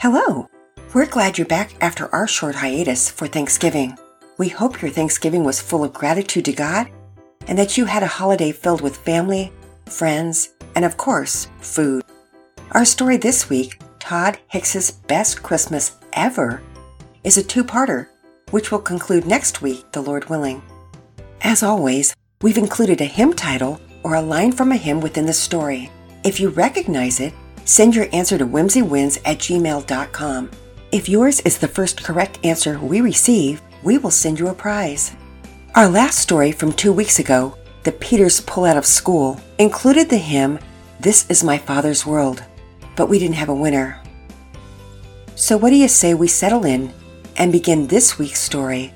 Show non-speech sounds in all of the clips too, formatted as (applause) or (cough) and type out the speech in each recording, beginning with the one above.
Hello! We're glad you're back after our short hiatus for Thanksgiving. We hope your Thanksgiving was full of gratitude to God and that you had a holiday filled with family, friends, and of course, food. Our story this week, Todd Hicks's Best Christmas Ever, is a two parter, which will conclude next week, the Lord willing. As always, we've included a hymn title or a line from a hymn within the story. If you recognize it, send your answer to whimsywins at gmail.com. If yours is the first correct answer we receive, we will send you a prize. Our last story from two weeks ago, The Peters Pull Out of School, included the hymn, This is My Father's World, but we didn't have a winner. So, what do you say we settle in and begin this week's story,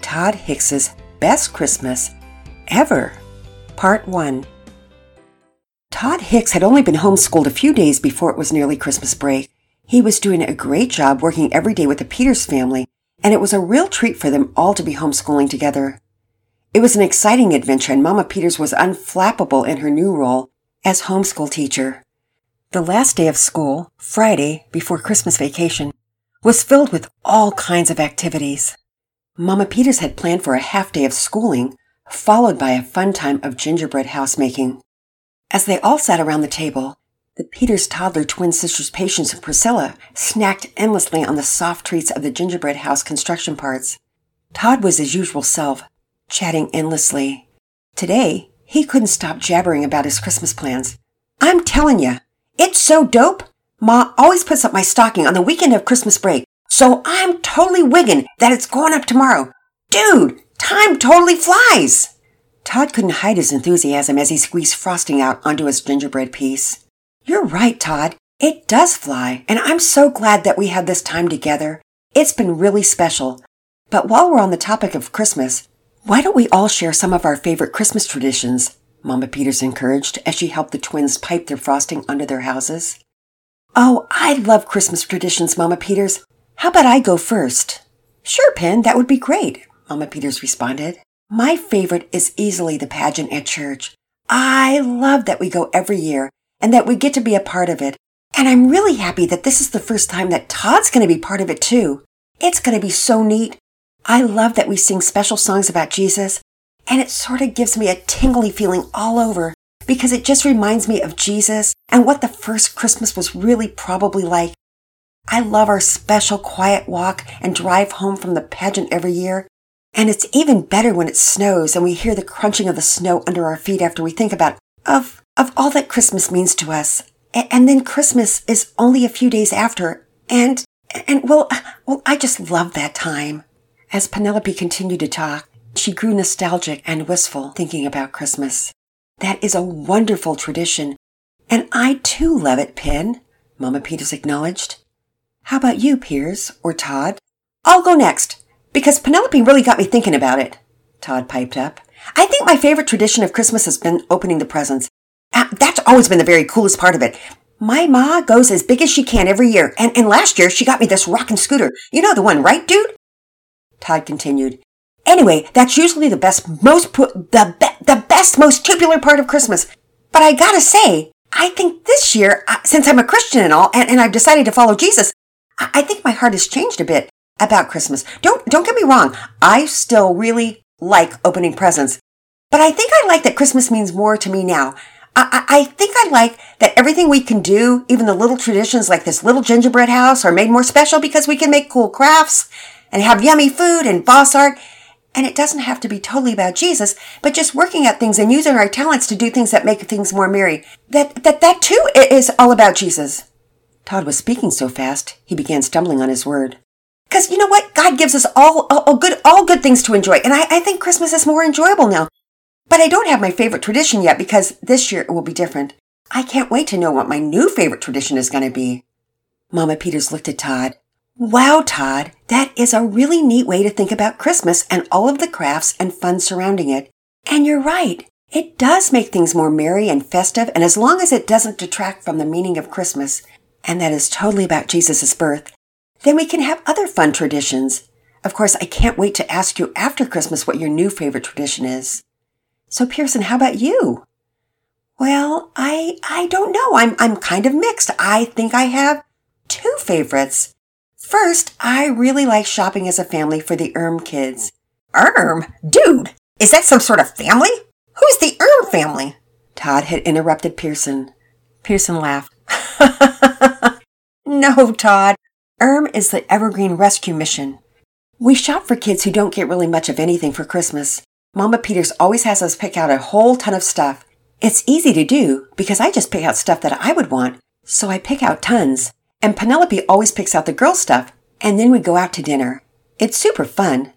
Todd Hicks's Best Christmas Ever, Part 1. Todd Hicks had only been homeschooled a few days before it was nearly Christmas break. He was doing a great job working every day with the Peters family, and it was a real treat for them all to be homeschooling together. It was an exciting adventure, and Mama Peters was unflappable in her new role as homeschool teacher. The last day of school, Friday, before Christmas vacation, was filled with all kinds of activities. Mama Peters had planned for a half day of schooling, followed by a fun time of gingerbread house making. As they all sat around the table, the Peters toddler twin sisters Patience and Priscilla snacked endlessly on the soft treats of the gingerbread house construction parts. Todd was his usual self, chatting endlessly. Today, he couldn't stop jabbering about his Christmas plans. I'm telling you, it's so dope. Ma always puts up my stocking on the weekend of Christmas break, so I'm totally wiggin' that it's going up tomorrow. Dude, time totally flies. Todd couldn't hide his enthusiasm as he squeezed frosting out onto his gingerbread piece. You're right, Todd. It does fly, and I'm so glad that we had this time together. It's been really special. But while we're on the topic of Christmas, why don't we all share some of our favorite Christmas traditions? Mama Peters encouraged as she helped the twins pipe their frosting under their houses. Oh, I love Christmas traditions, Mama Peters. How about I go first? Sure, Pen, that would be great, Mama Peters responded. My favorite is easily the pageant at church. I love that we go every year and that we get to be a part of it. And I'm really happy that this is the first time that Todd's going to be part of it too. It's going to be so neat. I love that we sing special songs about Jesus, and it sort of gives me a tingly feeling all over because it just reminds me of Jesus and what the first Christmas was really probably like. I love our special quiet walk and drive home from the pageant every year. And it's even better when it snows and we hear the crunching of the snow under our feet after we think about of of all that Christmas means to us. And then Christmas is only a few days after. And, and well, well, I just love that time. As Penelope continued to talk, she grew nostalgic and wistful thinking about Christmas. That is a wonderful tradition. And I too love it, Pen, Mama Peters acknowledged. How about you, Piers, or Todd? I'll go next, because Penelope really got me thinking about it, Todd piped up. I think my favorite tradition of Christmas has been opening the presents. That's always been the very coolest part of it. My ma goes as big as she can every year, and, and last year she got me this rockin' scooter. You know the one, right, dude? Todd continued. Anyway, that's usually the best, most pu- the be- the best, most tubular part of Christmas. But I gotta say, I think this year, since I'm a Christian and all, and, and I've decided to follow Jesus, I-, I think my heart has changed a bit about Christmas. Don't don't get me wrong. I still really like opening presents, but I think I like that Christmas means more to me now. I, I think I like that everything we can do, even the little traditions like this little gingerbread house are made more special because we can make cool crafts and have yummy food and boss art. And it doesn't have to be totally about Jesus, but just working at things and using our talents to do things that make things more merry. That, that, that too is all about Jesus. Todd was speaking so fast, he began stumbling on his word. Cause you know what? God gives us all, all, all good, all good things to enjoy. And I, I think Christmas is more enjoyable now but I don't have my favorite tradition yet because this year it will be different. I can't wait to know what my new favorite tradition is going to be. Mama Peters looked at Todd. Wow, Todd, that is a really neat way to think about Christmas and all of the crafts and fun surrounding it. And you're right. It does make things more merry and festive, and as long as it doesn't detract from the meaning of Christmas, and that is totally about Jesus' birth, then we can have other fun traditions. Of course, I can't wait to ask you after Christmas what your new favorite tradition is. So Pearson, how about you? Well, I, I don't know. I'm, I'm kind of mixed. I think I have two favorites. First, I really like shopping as a family for the Erm kids. Erm? Dude, is that some sort of family? Who's the Erm family? Todd had interrupted Pearson. Pearson laughed. (laughs) no, Todd. Erm is the Evergreen Rescue Mission. We shop for kids who don't get really much of anything for Christmas. Mama Peters always has us pick out a whole ton of stuff. It's easy to do because I just pick out stuff that I would want, so I pick out tons. And Penelope always picks out the girl stuff, and then we go out to dinner. It's super fun.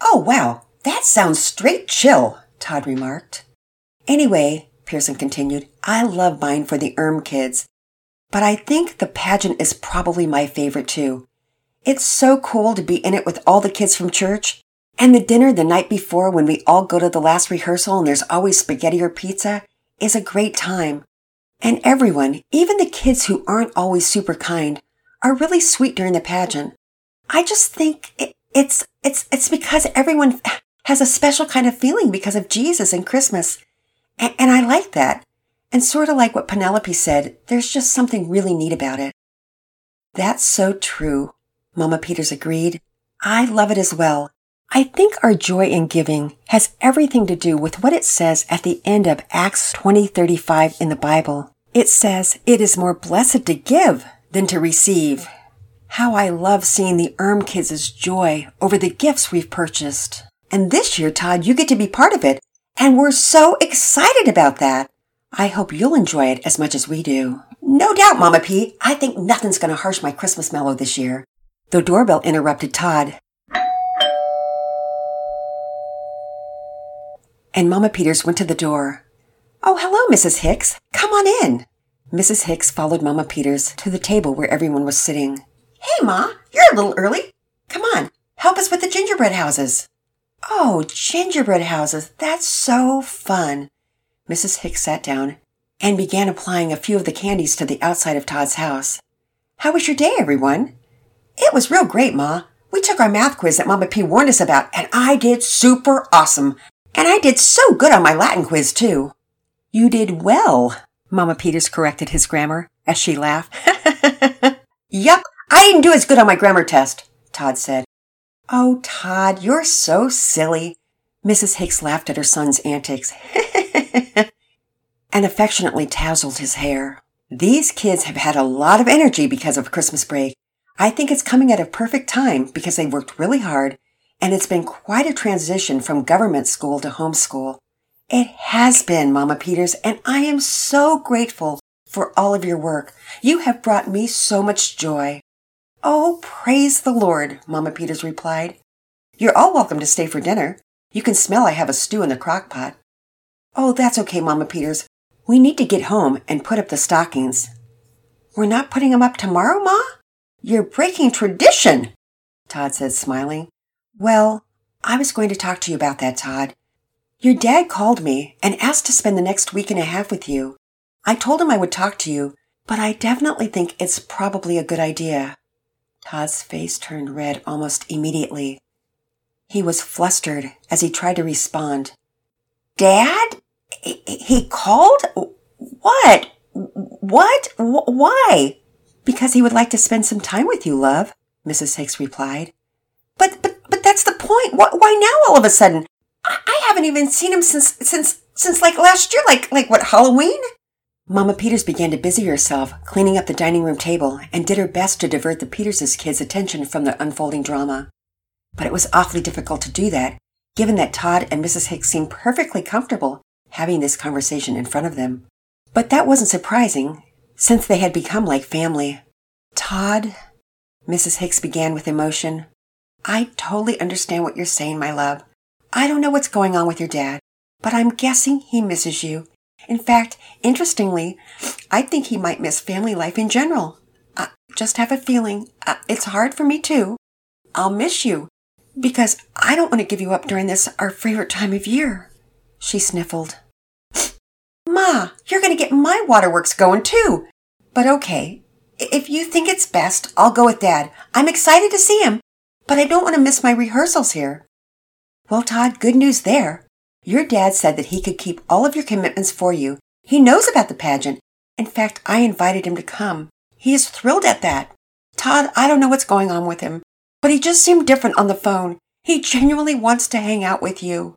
Oh, wow. That sounds straight chill, Todd remarked. Anyway, Pearson continued, I love buying for the Erm kids. But I think the pageant is probably my favorite too. It's so cool to be in it with all the kids from church. And the dinner the night before when we all go to the last rehearsal and there's always spaghetti or pizza is a great time. And everyone, even the kids who aren't always super kind, are really sweet during the pageant. I just think it, it's, it's, it's because everyone has a special kind of feeling because of Jesus and Christmas. And, and I like that. And sort of like what Penelope said, there's just something really neat about it. That's so true. Mama Peters agreed. I love it as well. I think our joy in giving has everything to do with what it says at the end of Acts 20:35 in the Bible. It says, "It is more blessed to give than to receive." How I love seeing the Erm kids' joy over the gifts we've purchased. And this year, Todd, you get to be part of it, and we're so excited about that. I hope you'll enjoy it as much as we do. No doubt, Mama P. I think nothing's going to harsh my Christmas mellow this year. The doorbell interrupted Todd. And Mama Peters went to the door. Oh, hello, Mrs. Hicks. Come on in. Mrs. Hicks followed Mama Peters to the table where everyone was sitting. Hey, Ma, you're a little early. Come on, help us with the gingerbread houses. Oh, gingerbread houses. That's so fun. Mrs. Hicks sat down and began applying a few of the candies to the outside of Todd's house. How was your day, everyone? It was real great, Ma. We took our math quiz that Mama P warned us about, and I did super awesome. And I did so good on my Latin quiz, too. You did well, Mama Peters corrected his grammar as she laughed. (laughs) yup, I didn't do as good on my grammar test, Todd said. Oh, Todd, you're so silly. Mrs. Hicks laughed at her son's antics (laughs) (laughs) and affectionately tousled his hair. These kids have had a lot of energy because of Christmas break. I think it's coming at a perfect time because they worked really hard and it's been quite a transition from government school to homeschool. It has been, Mama Peters, and I am so grateful for all of your work. You have brought me so much joy. Oh, praise the Lord, Mama Peters replied. You're all welcome to stay for dinner. You can smell I have a stew in the crock pot. Oh, that's okay, Mama Peters. We need to get home and put up the stockings. We're not putting them up tomorrow, Ma? You're breaking tradition, Todd said, smiling. Well, I was going to talk to you about that, Todd. Your dad called me and asked to spend the next week and a half with you. I told him I would talk to you, but I definitely think it's probably a good idea. Todd's face turned red almost immediately. He was flustered as he tried to respond. Dad? He called? What? What? Why? Because he would like to spend some time with you, love, Mrs. Hicks replied. But, but, but that's the point. Why now all of a sudden? I haven't even seen him since, since, since like last year, like, like what, Halloween? Mama Peters began to busy herself, cleaning up the dining room table, and did her best to divert the Peters' kids' attention from the unfolding drama. But it was awfully difficult to do that, given that Todd and Mrs. Hicks seemed perfectly comfortable having this conversation in front of them. But that wasn't surprising, since they had become like family. Todd, Mrs. Hicks began with emotion, I totally understand what you're saying, my love. I don't know what's going on with your dad, but I'm guessing he misses you. In fact, interestingly, I think he might miss family life in general. I just have a feeling uh, it's hard for me too. I'll miss you because I don't want to give you up during this, our favorite time of year. She sniffled. Ma, you're going to get my waterworks going too. But okay, if you think it's best, I'll go with Dad. I'm excited to see him, but I don't want to miss my rehearsals here. Well, Todd, good news there. Your dad said that he could keep all of your commitments for you. He knows about the pageant. In fact, I invited him to come. He is thrilled at that. Todd, I don't know what's going on with him, but he just seemed different on the phone. He genuinely wants to hang out with you.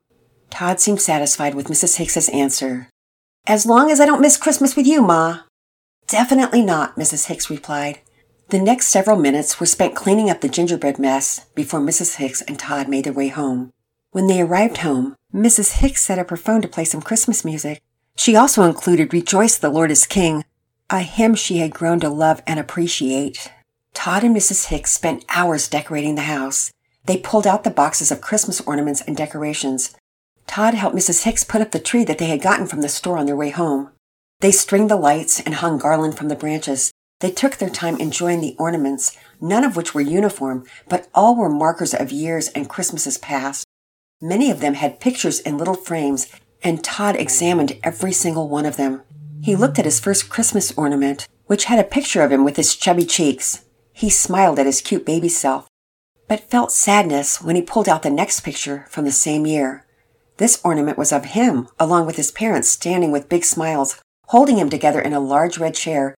Todd seemed satisfied with Mrs. Hicks's answer. As long as I don't miss Christmas with you, Ma. Definitely not, Mrs. Hicks replied. The next several minutes were spent cleaning up the gingerbread mess before Mrs. Hicks and Todd made their way home. When they arrived home, Mrs. Hicks set up her phone to play some Christmas music. She also included Rejoice the Lord is King, a hymn she had grown to love and appreciate. Todd and Mrs. Hicks spent hours decorating the house. They pulled out the boxes of Christmas ornaments and decorations. Todd helped Mrs. Hicks put up the tree that they had gotten from the store on their way home. They stringed the lights and hung garland from the branches. They took their time enjoying the ornaments, none of which were uniform, but all were markers of years and Christmases past. Many of them had pictures in little frames, and Todd examined every single one of them. He looked at his first Christmas ornament, which had a picture of him with his chubby cheeks. He smiled at his cute baby self, but felt sadness when he pulled out the next picture from the same year. This ornament was of him, along with his parents standing with big smiles, holding him together in a large red chair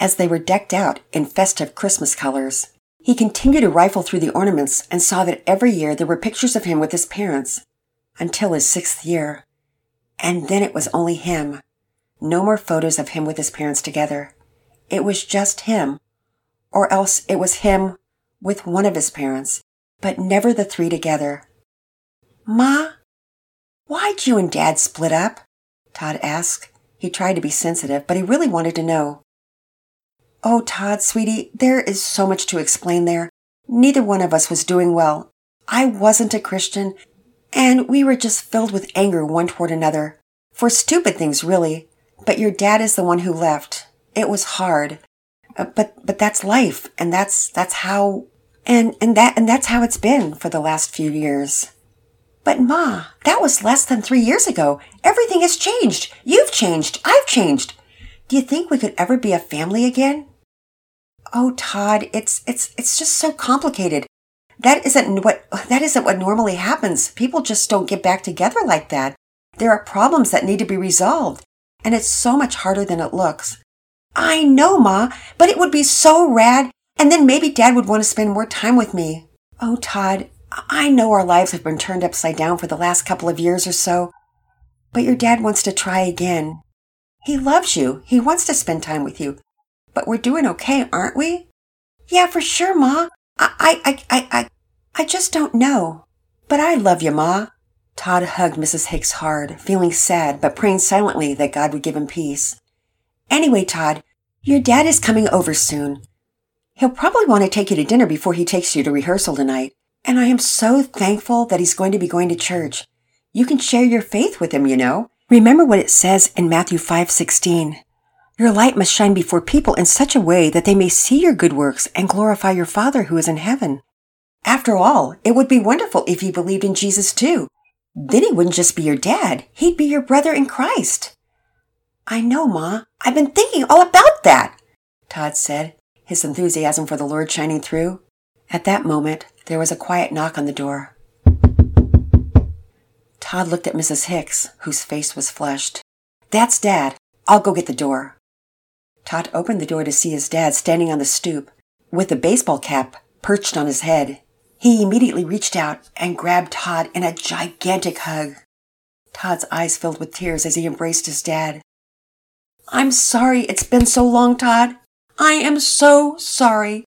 as they were decked out in festive Christmas colors. He continued to rifle through the ornaments and saw that every year there were pictures of him with his parents until his sixth year. And then it was only him. No more photos of him with his parents together. It was just him. Or else it was him with one of his parents, but never the three together. Ma, why'd you and Dad split up? Todd asked. He tried to be sensitive, but he really wanted to know. Oh, Todd, sweetie, there is so much to explain there. Neither one of us was doing well. I wasn't a Christian, and we were just filled with anger one toward another. For stupid things, really. But your dad is the one who left. It was hard. Uh, but, but that's life, and that's, that's how, and, and that, and that's how it's been for the last few years. But Ma, that was less than three years ago. Everything has changed. You've changed. I've changed. Do you think we could ever be a family again? Oh, Todd, it's, it's, it's just so complicated. That isn't what, that isn't what normally happens. People just don't get back together like that. There are problems that need to be resolved, and it's so much harder than it looks. I know, Ma, but it would be so rad, and then maybe Dad would want to spend more time with me. Oh, Todd, I know our lives have been turned upside down for the last couple of years or so, but your dad wants to try again. He loves you. He wants to spend time with you. But we're doing okay, aren't we? Yeah, for sure, Ma. I, I, I, I, I just don't know. But I love you, Ma. Todd hugged Mrs. Hicks hard, feeling sad, but praying silently that God would give him peace. Anyway, Todd, your dad is coming over soon. He'll probably want to take you to dinner before he takes you to rehearsal tonight. And I am so thankful that he's going to be going to church. You can share your faith with him, you know. Remember what it says in Matthew 5:16. Your light must shine before people in such a way that they may see your good works and glorify your Father who is in heaven. After all, it would be wonderful if you believed in Jesus too. Then he wouldn't just be your dad, he'd be your brother in Christ. I know, Ma. I've been thinking all about that, Todd said, his enthusiasm for the Lord shining through. At that moment, there was a quiet knock on the door. Todd looked at Mrs. Hicks, whose face was flushed. That's Dad. I'll go get the door. Todd opened the door to see his dad standing on the stoop, with a baseball cap perched on his head. He immediately reached out and grabbed Todd in a gigantic hug. Todd's eyes filled with tears as he embraced his dad. I'm sorry it's been so long, Todd. I am so sorry.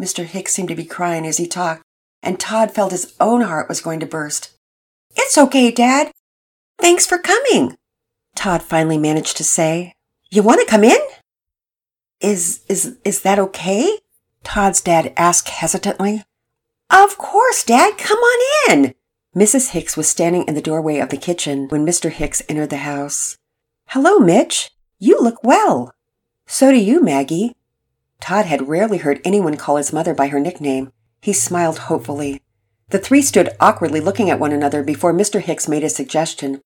Mr. Hicks seemed to be crying as he talked, and Todd felt his own heart was going to burst. It's okay, Dad. Thanks for coming, Todd finally managed to say. You want to come in? Is, is, is that okay? Todd's dad asked hesitantly. Of course, Dad. Come on in. Mrs. Hicks was standing in the doorway of the kitchen when Mr. Hicks entered the house. Hello, Mitch. You look well. So do you, Maggie. Todd had rarely heard anyone call his mother by her nickname. He smiled hopefully. The three stood awkwardly looking at one another before Mr. Hicks made a suggestion.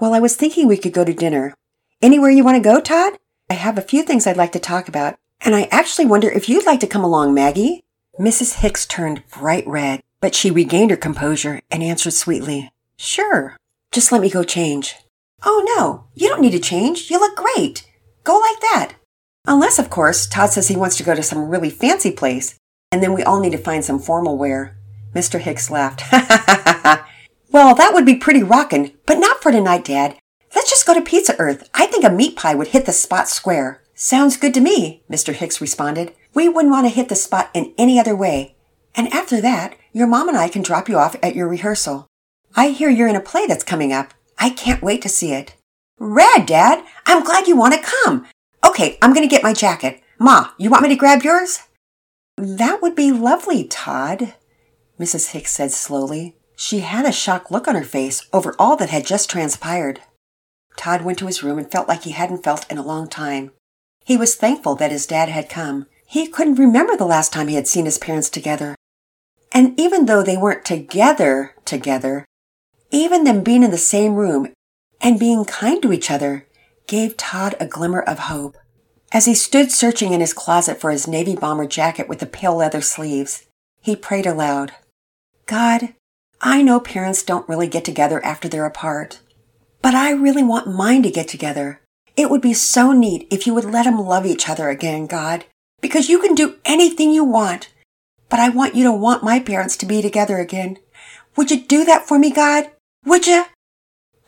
Well, I was thinking we could go to dinner. Anywhere you want to go, Todd? I have a few things I'd like to talk about, and I actually wonder if you'd like to come along, Maggie. Mrs. Hicks turned bright red, but she regained her composure and answered sweetly, Sure. Just let me go change. Oh no, you don't need to change. You look great. Go like that. Unless, of course, Todd says he wants to go to some really fancy place, and then we all need to find some formal wear. Mr. Hicks laughed. (laughs) well, that would be pretty rockin', but not for tonight, Dad. Let's just go to Pizza Earth. I think a meat pie would hit the spot square. Sounds good to me, Mr. Hicks responded. We wouldn't want to hit the spot in any other way. And after that, your mom and I can drop you off at your rehearsal. I hear you're in a play that's coming up. I can't wait to see it. Rad, Dad! I'm glad you want to come. Okay, I'm going to get my jacket. Ma, you want me to grab yours? That would be lovely, Todd, Mrs. Hicks said slowly. She had a shocked look on her face over all that had just transpired. Todd went to his room and felt like he hadn't felt in a long time. He was thankful that his dad had come. He couldn't remember the last time he had seen his parents together. And even though they weren't together, together, even them being in the same room and being kind to each other gave Todd a glimmer of hope. As he stood searching in his closet for his navy bomber jacket with the pale leather sleeves, he prayed aloud. God, I know parents don't really get together after they're apart, but I really want mine to get together. It would be so neat if you would let them love each other again, God because you can do anything you want. But I want you to want my parents to be together again. Would you do that for me, God? Would you?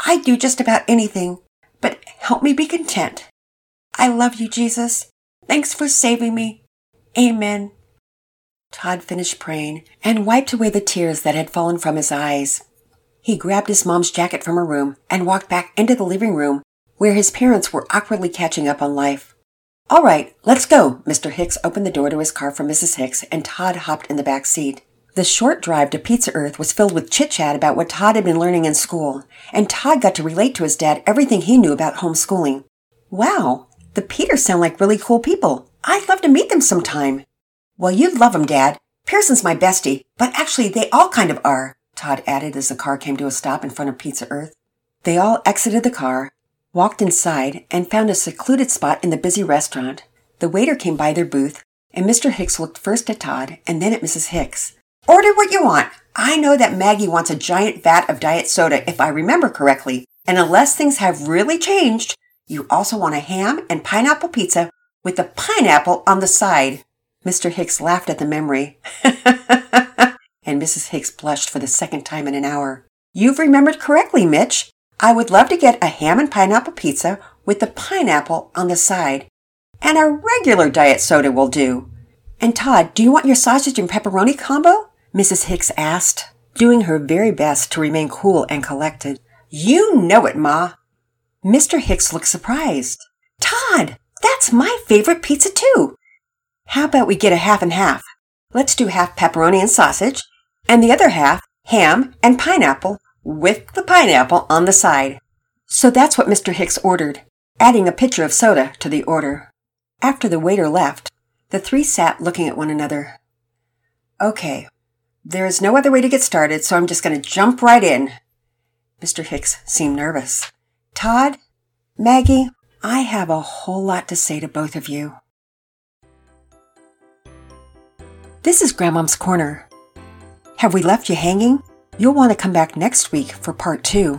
I'd do just about anything, but help me be content. I love you, Jesus. Thanks for saving me. Amen. Todd finished praying and wiped away the tears that had fallen from his eyes. He grabbed his mom's jacket from her room and walked back into the living room where his parents were awkwardly catching up on life. All right, let's go. Mr. Hicks opened the door to his car for Mrs. Hicks, and Todd hopped in the back seat. The short drive to Pizza Earth was filled with chit chat about what Todd had been learning in school, and Todd got to relate to his dad everything he knew about homeschooling. Wow, the Peters sound like really cool people. I'd love to meet them sometime. Well, you'd love 'em, Dad. Pearson's my bestie, but actually they all kind of are, Todd added as the car came to a stop in front of Pizza Earth. They all exited the car, walked inside, and found a secluded spot in the busy restaurant. The waiter came by their booth, and Mr. Hicks looked first at Todd and then at Mrs. Hicks. Order what you want. I know that Maggie wants a giant vat of diet soda if I remember correctly. And unless things have really changed, you also want a ham and pineapple pizza with the pineapple on the side. Mr. Hicks laughed at the memory. (laughs) and Mrs. Hicks blushed for the second time in an hour. You've remembered correctly, Mitch. I would love to get a ham and pineapple pizza with the pineapple on the side. And a regular diet soda will do. And Todd, do you want your sausage and pepperoni combo? Mrs. Hicks asked, doing her very best to remain cool and collected. You know it, Ma. Mr. Hicks looked surprised. Todd, that's my favorite pizza too. How about we get a half and half? Let's do half pepperoni and sausage, and the other half ham and pineapple with the pineapple on the side. So that's what Mr. Hicks ordered, adding a pitcher of soda to the order. After the waiter left, the three sat looking at one another. Okay, there is no other way to get started, so I'm just going to jump right in. Mr. Hicks seemed nervous. Todd, Maggie, I have a whole lot to say to both of you. This is Grandmom's Corner. Have we left you hanging? You'll want to come back next week for part two.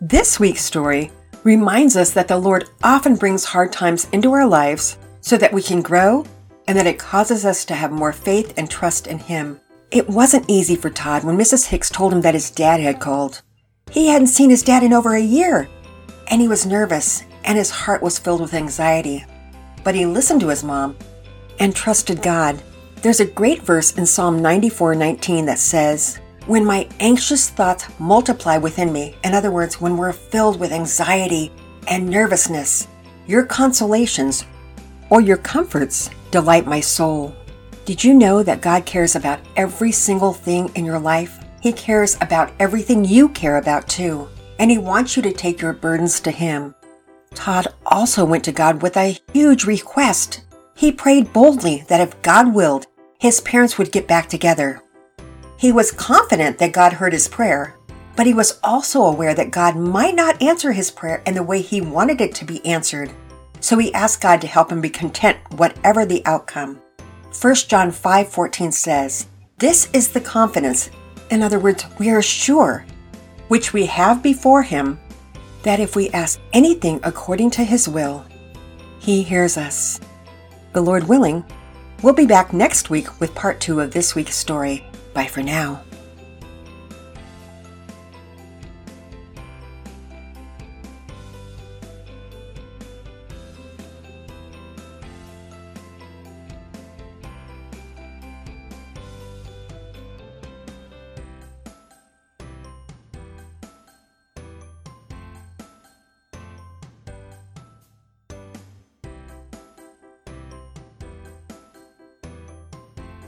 This week's story reminds us that the Lord often brings hard times into our lives so that we can grow and that it causes us to have more faith and trust in Him. It wasn't easy for Todd when Mrs. Hicks told him that his dad had called. He hadn't seen his dad in over a year, and he was nervous and his heart was filled with anxiety. But he listened to his mom and trusted God. There's a great verse in Psalm 94:19 that says, when my anxious thoughts multiply within me, in other words, when we're filled with anxiety and nervousness, your consolations or your comforts delight my soul. Did you know that God cares about every single thing in your life? He cares about everything you care about too, and He wants you to take your burdens to Him. Todd also went to God with a huge request. He prayed boldly that if God willed, his parents would get back together. He was confident that God heard his prayer, but he was also aware that God might not answer his prayer in the way he wanted it to be answered. So he asked God to help him be content whatever the outcome. 1 John 5:14 says, "This is the confidence, in other words, we are sure, which we have before him, that if we ask anything according to his will, he hears us." The Lord willing, we'll be back next week with part two of this week's story. Bye for now.